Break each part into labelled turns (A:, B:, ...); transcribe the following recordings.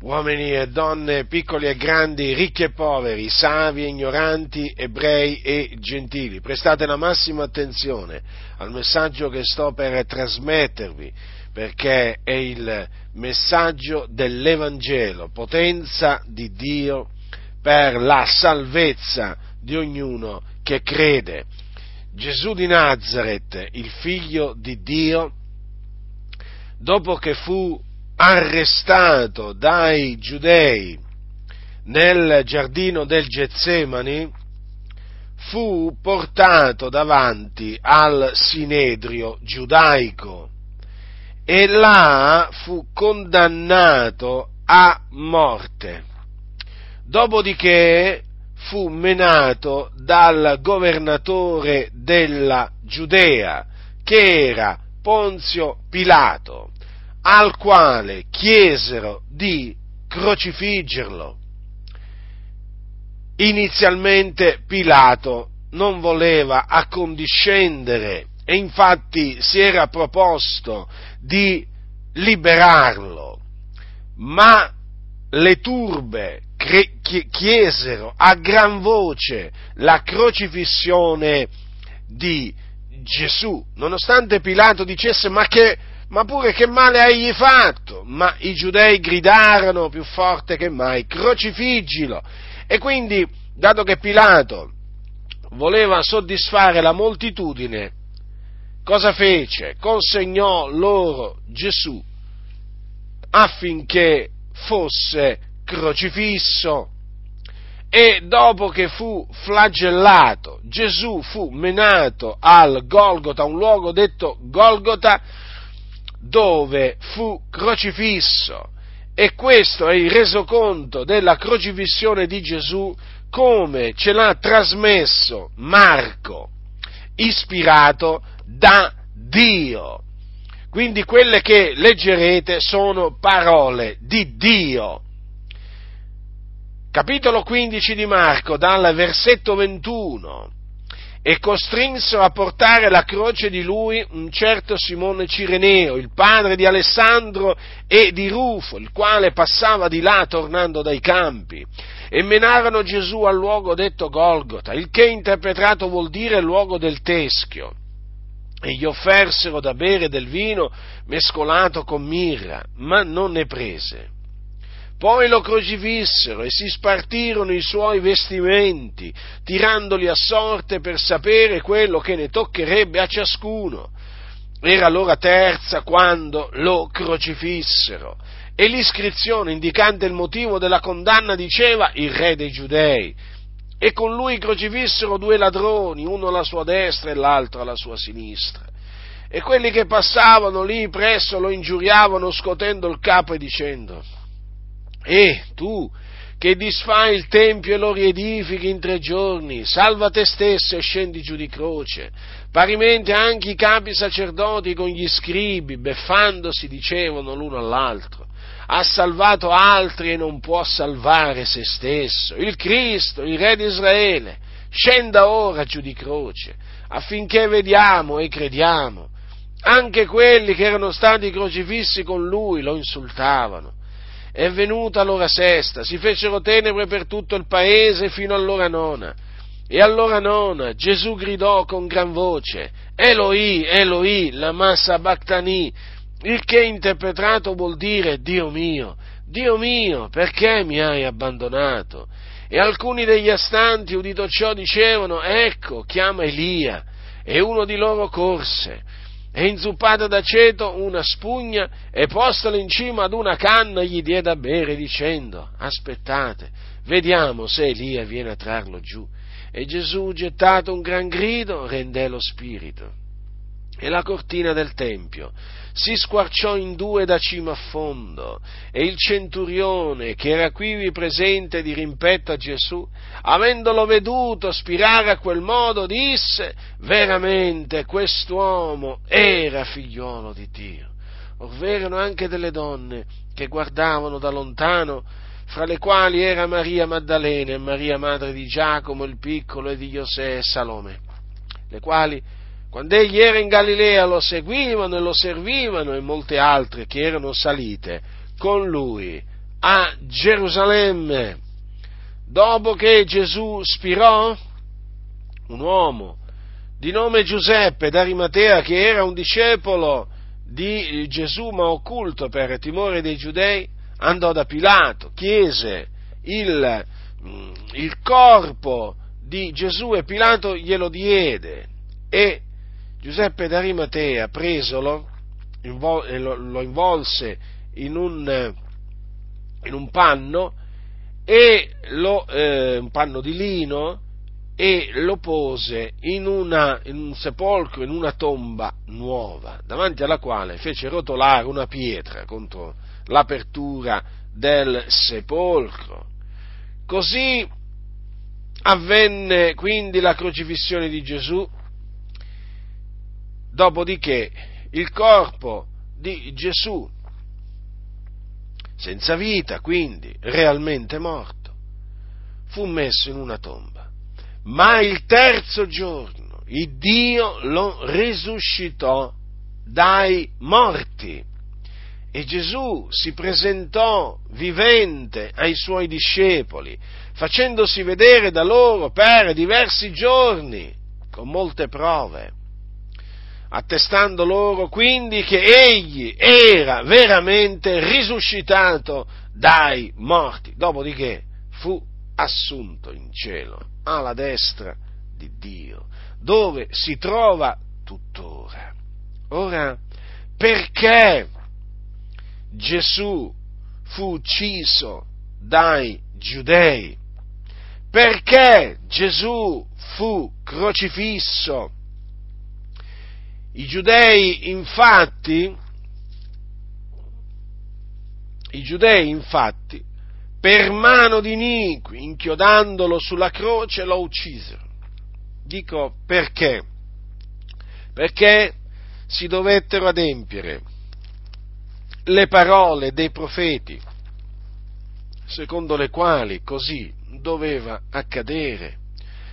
A: uomini e donne, piccoli e grandi, ricchi e poveri, savi e ignoranti, ebrei e gentili. Prestate la massima attenzione al messaggio che sto per trasmettervi, perché è il messaggio dell'Evangelo, potenza di Dio per la salvezza di ognuno che crede. Gesù di Nazareth, il figlio di Dio, dopo che fu arrestato dai giudei nel giardino del Getsemani, fu portato davanti al sinedrio giudaico e là fu condannato a morte. Dopodiché fu menato dal governatore della Giudea, che era Ponzio Pilato al quale chiesero di crocifiggerlo. Inizialmente Pilato non voleva accondiscendere e infatti si era proposto di liberarlo, ma le turbe chiesero a gran voce la crocifissione di Gesù, nonostante Pilato dicesse ma che ma pure che male hai fatto? Ma i giudei gridarono più forte che mai, crocifiggilo. E quindi, dato che Pilato voleva soddisfare la moltitudine, cosa fece? Consegnò loro Gesù affinché fosse crocifisso. E dopo che fu flagellato, Gesù fu menato al Golgota, un luogo detto Golgota, dove fu crocifisso. E questo è il resoconto della crocifissione di Gesù come ce l'ha trasmesso Marco, ispirato da Dio. Quindi quelle che leggerete sono parole di Dio. Capitolo 15 di Marco, dal versetto 21 e costrinsero a portare la croce di lui un certo Simone Cireneo, il padre di Alessandro e di Rufo, il quale passava di là tornando dai campi, e menarono Gesù al luogo detto Golgota, il che interpretato vuol dire luogo del teschio, e gli offersero da bere del vino mescolato con mirra, ma non ne prese. Poi lo crocifissero e si spartirono i suoi vestimenti, tirandoli a sorte per sapere quello che ne toccherebbe a ciascuno. Era l'ora terza quando lo crocifissero e l'iscrizione indicante il motivo della condanna diceva il re dei giudei. E con lui crocifissero due ladroni, uno alla sua destra e l'altro alla sua sinistra. E quelli che passavano lì presso lo ingiuriavano scotendo il capo e dicendo e tu, che disfai il Tempio e lo riedifichi in tre giorni, salva te stesso e scendi giù di croce. Parimenti anche i capi sacerdoti con gli scribi, beffandosi, dicevano l'uno all'altro, ha salvato altri e non può salvare se stesso. Il Cristo, il Re di Israele, scenda ora giù di croce, affinché vediamo e crediamo. Anche quelli che erano stati crocifissi con lui lo insultavano è venuta l'ora sesta, si fecero tenebre per tutto il paese fino all'ora nona. E all'ora nona Gesù gridò con gran voce, Eloi, Eloi, la massa Bactani, il che interpretato vuol dire Dio mio, Dio mio, perché mi hai abbandonato? E alcuni degli astanti, udito ciò, dicevano, ecco, chiama Elia. E uno di loro corse e inzuppata d'aceto una spugna e postala in cima ad una canna gli diede da bere dicendo aspettate, vediamo se Elia viene a trarlo giù. E Gesù, gettato un gran grido, rendè lo spirito. E la cortina del Tempio si squarciò in due da cima a fondo e il centurione che era qui presente di rimpetto a Gesù, avendolo veduto spirare a quel modo, disse veramente quest'uomo era figliolo di Dio. Ovvero anche delle donne che guardavano da lontano, fra le quali era Maria Maddalena e Maria madre di Giacomo il piccolo e di Giosè e Salome, le quali quando egli era in Galilea lo seguivano e lo servivano e molte altre che erano salite con lui a Gerusalemme. Dopo che Gesù spirò, un uomo di nome Giuseppe d'Arimatea, che era un discepolo di Gesù ma occulto per timore dei giudei, andò da Pilato, chiese il, il corpo di Gesù e Pilato glielo diede e Giuseppe d'Arimatea, presolo, lo involse in un, in un panno, lo, eh, un panno di lino, e lo pose in, una, in, un sepolcro, in una tomba nuova, davanti alla quale fece rotolare una pietra contro l'apertura del sepolcro. Così avvenne quindi la crocifissione di Gesù, dopodiché il corpo di Gesù, senza vita, quindi realmente morto, fu messo in una tomba ma il terzo giorno il Dio lo risuscitò dai morti. E Gesù si presentò vivente ai suoi discepoli, facendosi vedere da loro per diversi giorni, con molte prove, attestando loro quindi che egli era veramente risuscitato dai morti. Dopodiché fu assunto in cielo alla destra di Dio, dove si trova tuttora. Ora, perché Gesù fu ucciso dai giudei? Perché Gesù fu crocifisso? I giudei infatti, i giudei infatti per mano di iniqui, inchiodandolo sulla croce, lo uccisero. Dico perché? Perché si dovettero adempiere le parole dei profeti, secondo le quali così doveva accadere.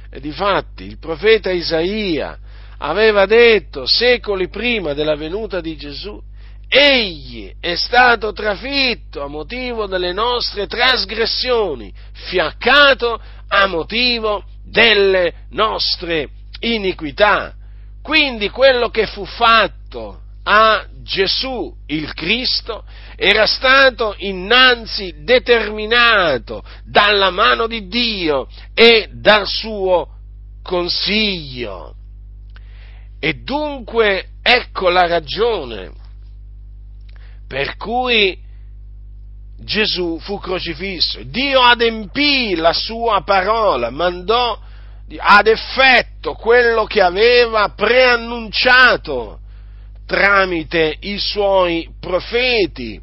A: E difatti il profeta Isaia aveva detto secoli prima della venuta di Gesù Egli è stato trafitto a motivo delle nostre trasgressioni, fiaccato a motivo delle nostre iniquità. Quindi quello che fu fatto a Gesù il Cristo era stato innanzi determinato dalla mano di Dio e dal suo consiglio. E dunque ecco la ragione per cui Gesù fu crocifisso. Dio adempì la sua parola, mandò ad effetto quello che aveva preannunciato tramite i suoi profeti,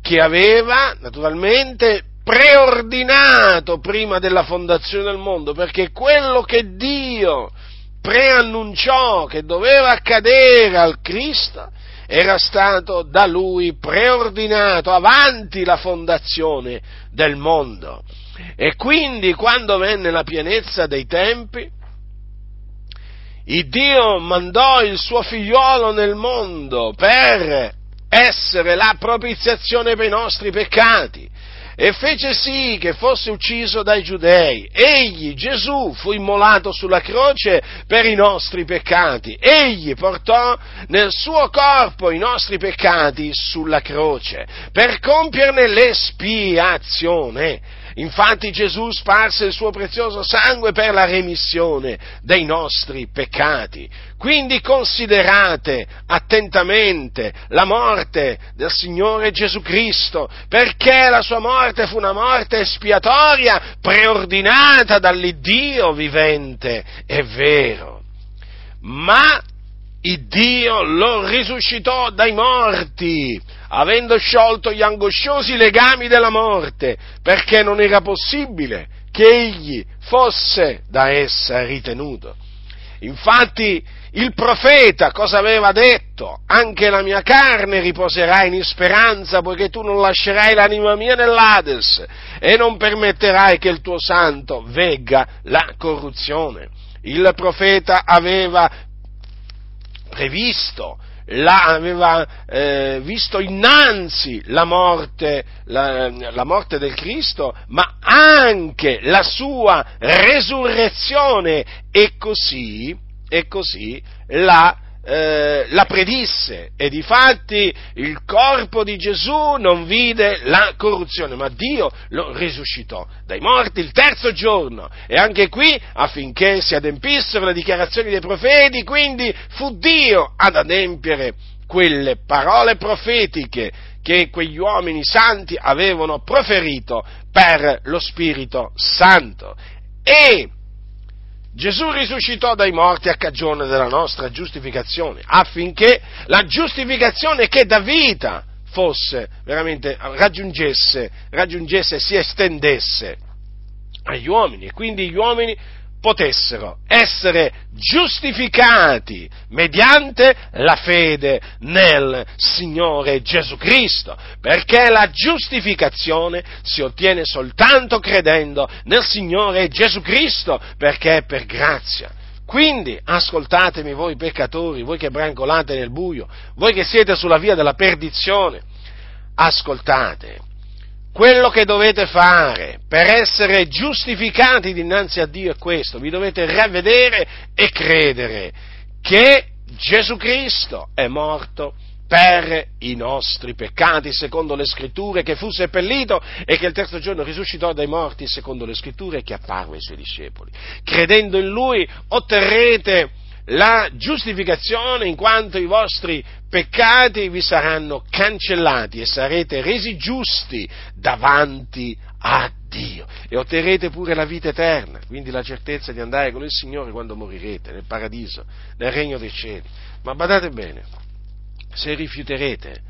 A: che aveva naturalmente preordinato prima della fondazione del mondo, perché quello che Dio preannunciò che doveva accadere al Cristo era stato da lui preordinato avanti la fondazione del mondo. E quindi quando venne la pienezza dei tempi, il Dio mandò il suo figliolo nel mondo per essere la propiziazione per i nostri peccati e fece sì che fosse ucciso dai giudei. Egli, Gesù, fu immolato sulla croce per i nostri peccati. Egli portò nel suo corpo i nostri peccati sulla croce per compierne l'espiazione. Infatti Gesù sparse il suo prezioso sangue per la remissione dei nostri peccati. Quindi considerate attentamente la morte del Signore Gesù Cristo, perché la sua morte fu una morte espiatoria preordinata dall'Iddio vivente e vero. Ma il Dio lo risuscitò dai morti, avendo sciolto gli angosciosi legami della morte, perché non era possibile che egli fosse da essa ritenuto. Infatti il profeta cosa aveva detto? Anche la mia carne riposerà in speranza, poiché tu non lascerai l'anima mia nell'Ades e non permetterai che il tuo santo vegga la corruzione. Il profeta aveva previsto la, aveva eh, visto innanzi la morte, la, la morte del Cristo, ma anche la sua resurrezione e così, e così la eh, la predisse e difatti il corpo di Gesù non vide la corruzione, ma Dio lo risuscitò dai morti il terzo giorno e anche qui affinché si adempissero le dichiarazioni dei profeti, quindi fu Dio ad adempiere quelle parole profetiche che quegli uomini santi avevano proferito per lo Spirito Santo. E Gesù risuscitò dai morti a cagione della nostra giustificazione, affinché la giustificazione che dà vita fosse veramente, raggiungesse, raggiungesse si estendesse agli uomini. E quindi gli uomini potessero essere giustificati mediante la fede nel Signore Gesù Cristo, perché la giustificazione si ottiene soltanto credendo nel Signore Gesù Cristo, perché è per grazia. Quindi ascoltatemi voi peccatori, voi che brancolate nel buio, voi che siete sulla via della perdizione, ascoltate quello che dovete fare per essere giustificati dinanzi a Dio è questo, vi dovete ravvedere e credere che Gesù Cristo è morto per i nostri peccati, secondo le scritture, che fu seppellito e che il terzo giorno risuscitò dai morti, secondo le scritture, e che apparve ai suoi discepoli. Credendo in Lui otterrete la giustificazione in quanto i vostri peccati vi saranno cancellati e sarete resi giusti davanti a Dio e otterrete pure la vita eterna, quindi la certezza di andare con il Signore quando morirete nel paradiso, nel regno dei cieli. Ma badate bene, se rifiuterete,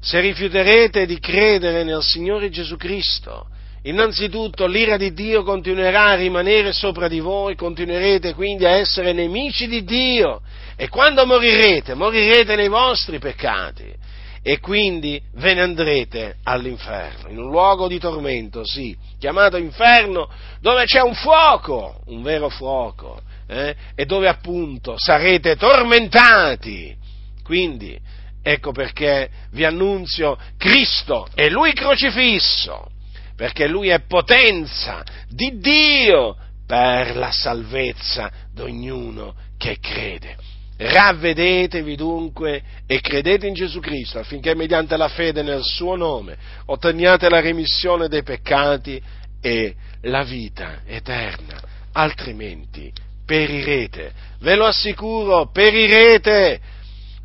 A: se rifiuterete di credere nel Signore Gesù Cristo, innanzitutto l'ira di Dio continuerà a rimanere sopra di voi, continuerete quindi a essere nemici di Dio. E quando morirete, morirete nei vostri peccati. E quindi ve ne andrete all'inferno, in un luogo di tormento, sì, chiamato inferno, dove c'è un fuoco, un vero fuoco, eh, e dove appunto sarete tormentati. Quindi, ecco perché vi annunzio Cristo e Lui crocifisso perché Lui è potenza di Dio per la salvezza di ognuno che crede. Ravvedetevi dunque e credete in Gesù Cristo affinché mediante la fede nel suo nome otteniate la remissione dei peccati e la vita eterna, altrimenti perirete. Ve lo assicuro, perirete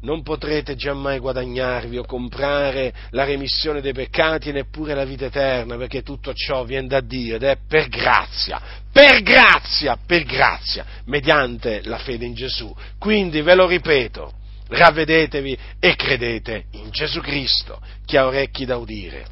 A: non potrete giammai guadagnarvi o comprare la remissione dei peccati e neppure la vita eterna, perché tutto ciò viene da Dio ed è per grazia, per grazia, per grazia, mediante la fede in Gesù. Quindi ve lo ripeto, ravvedetevi e credete in Gesù Cristo. Chi ha orecchi da udire,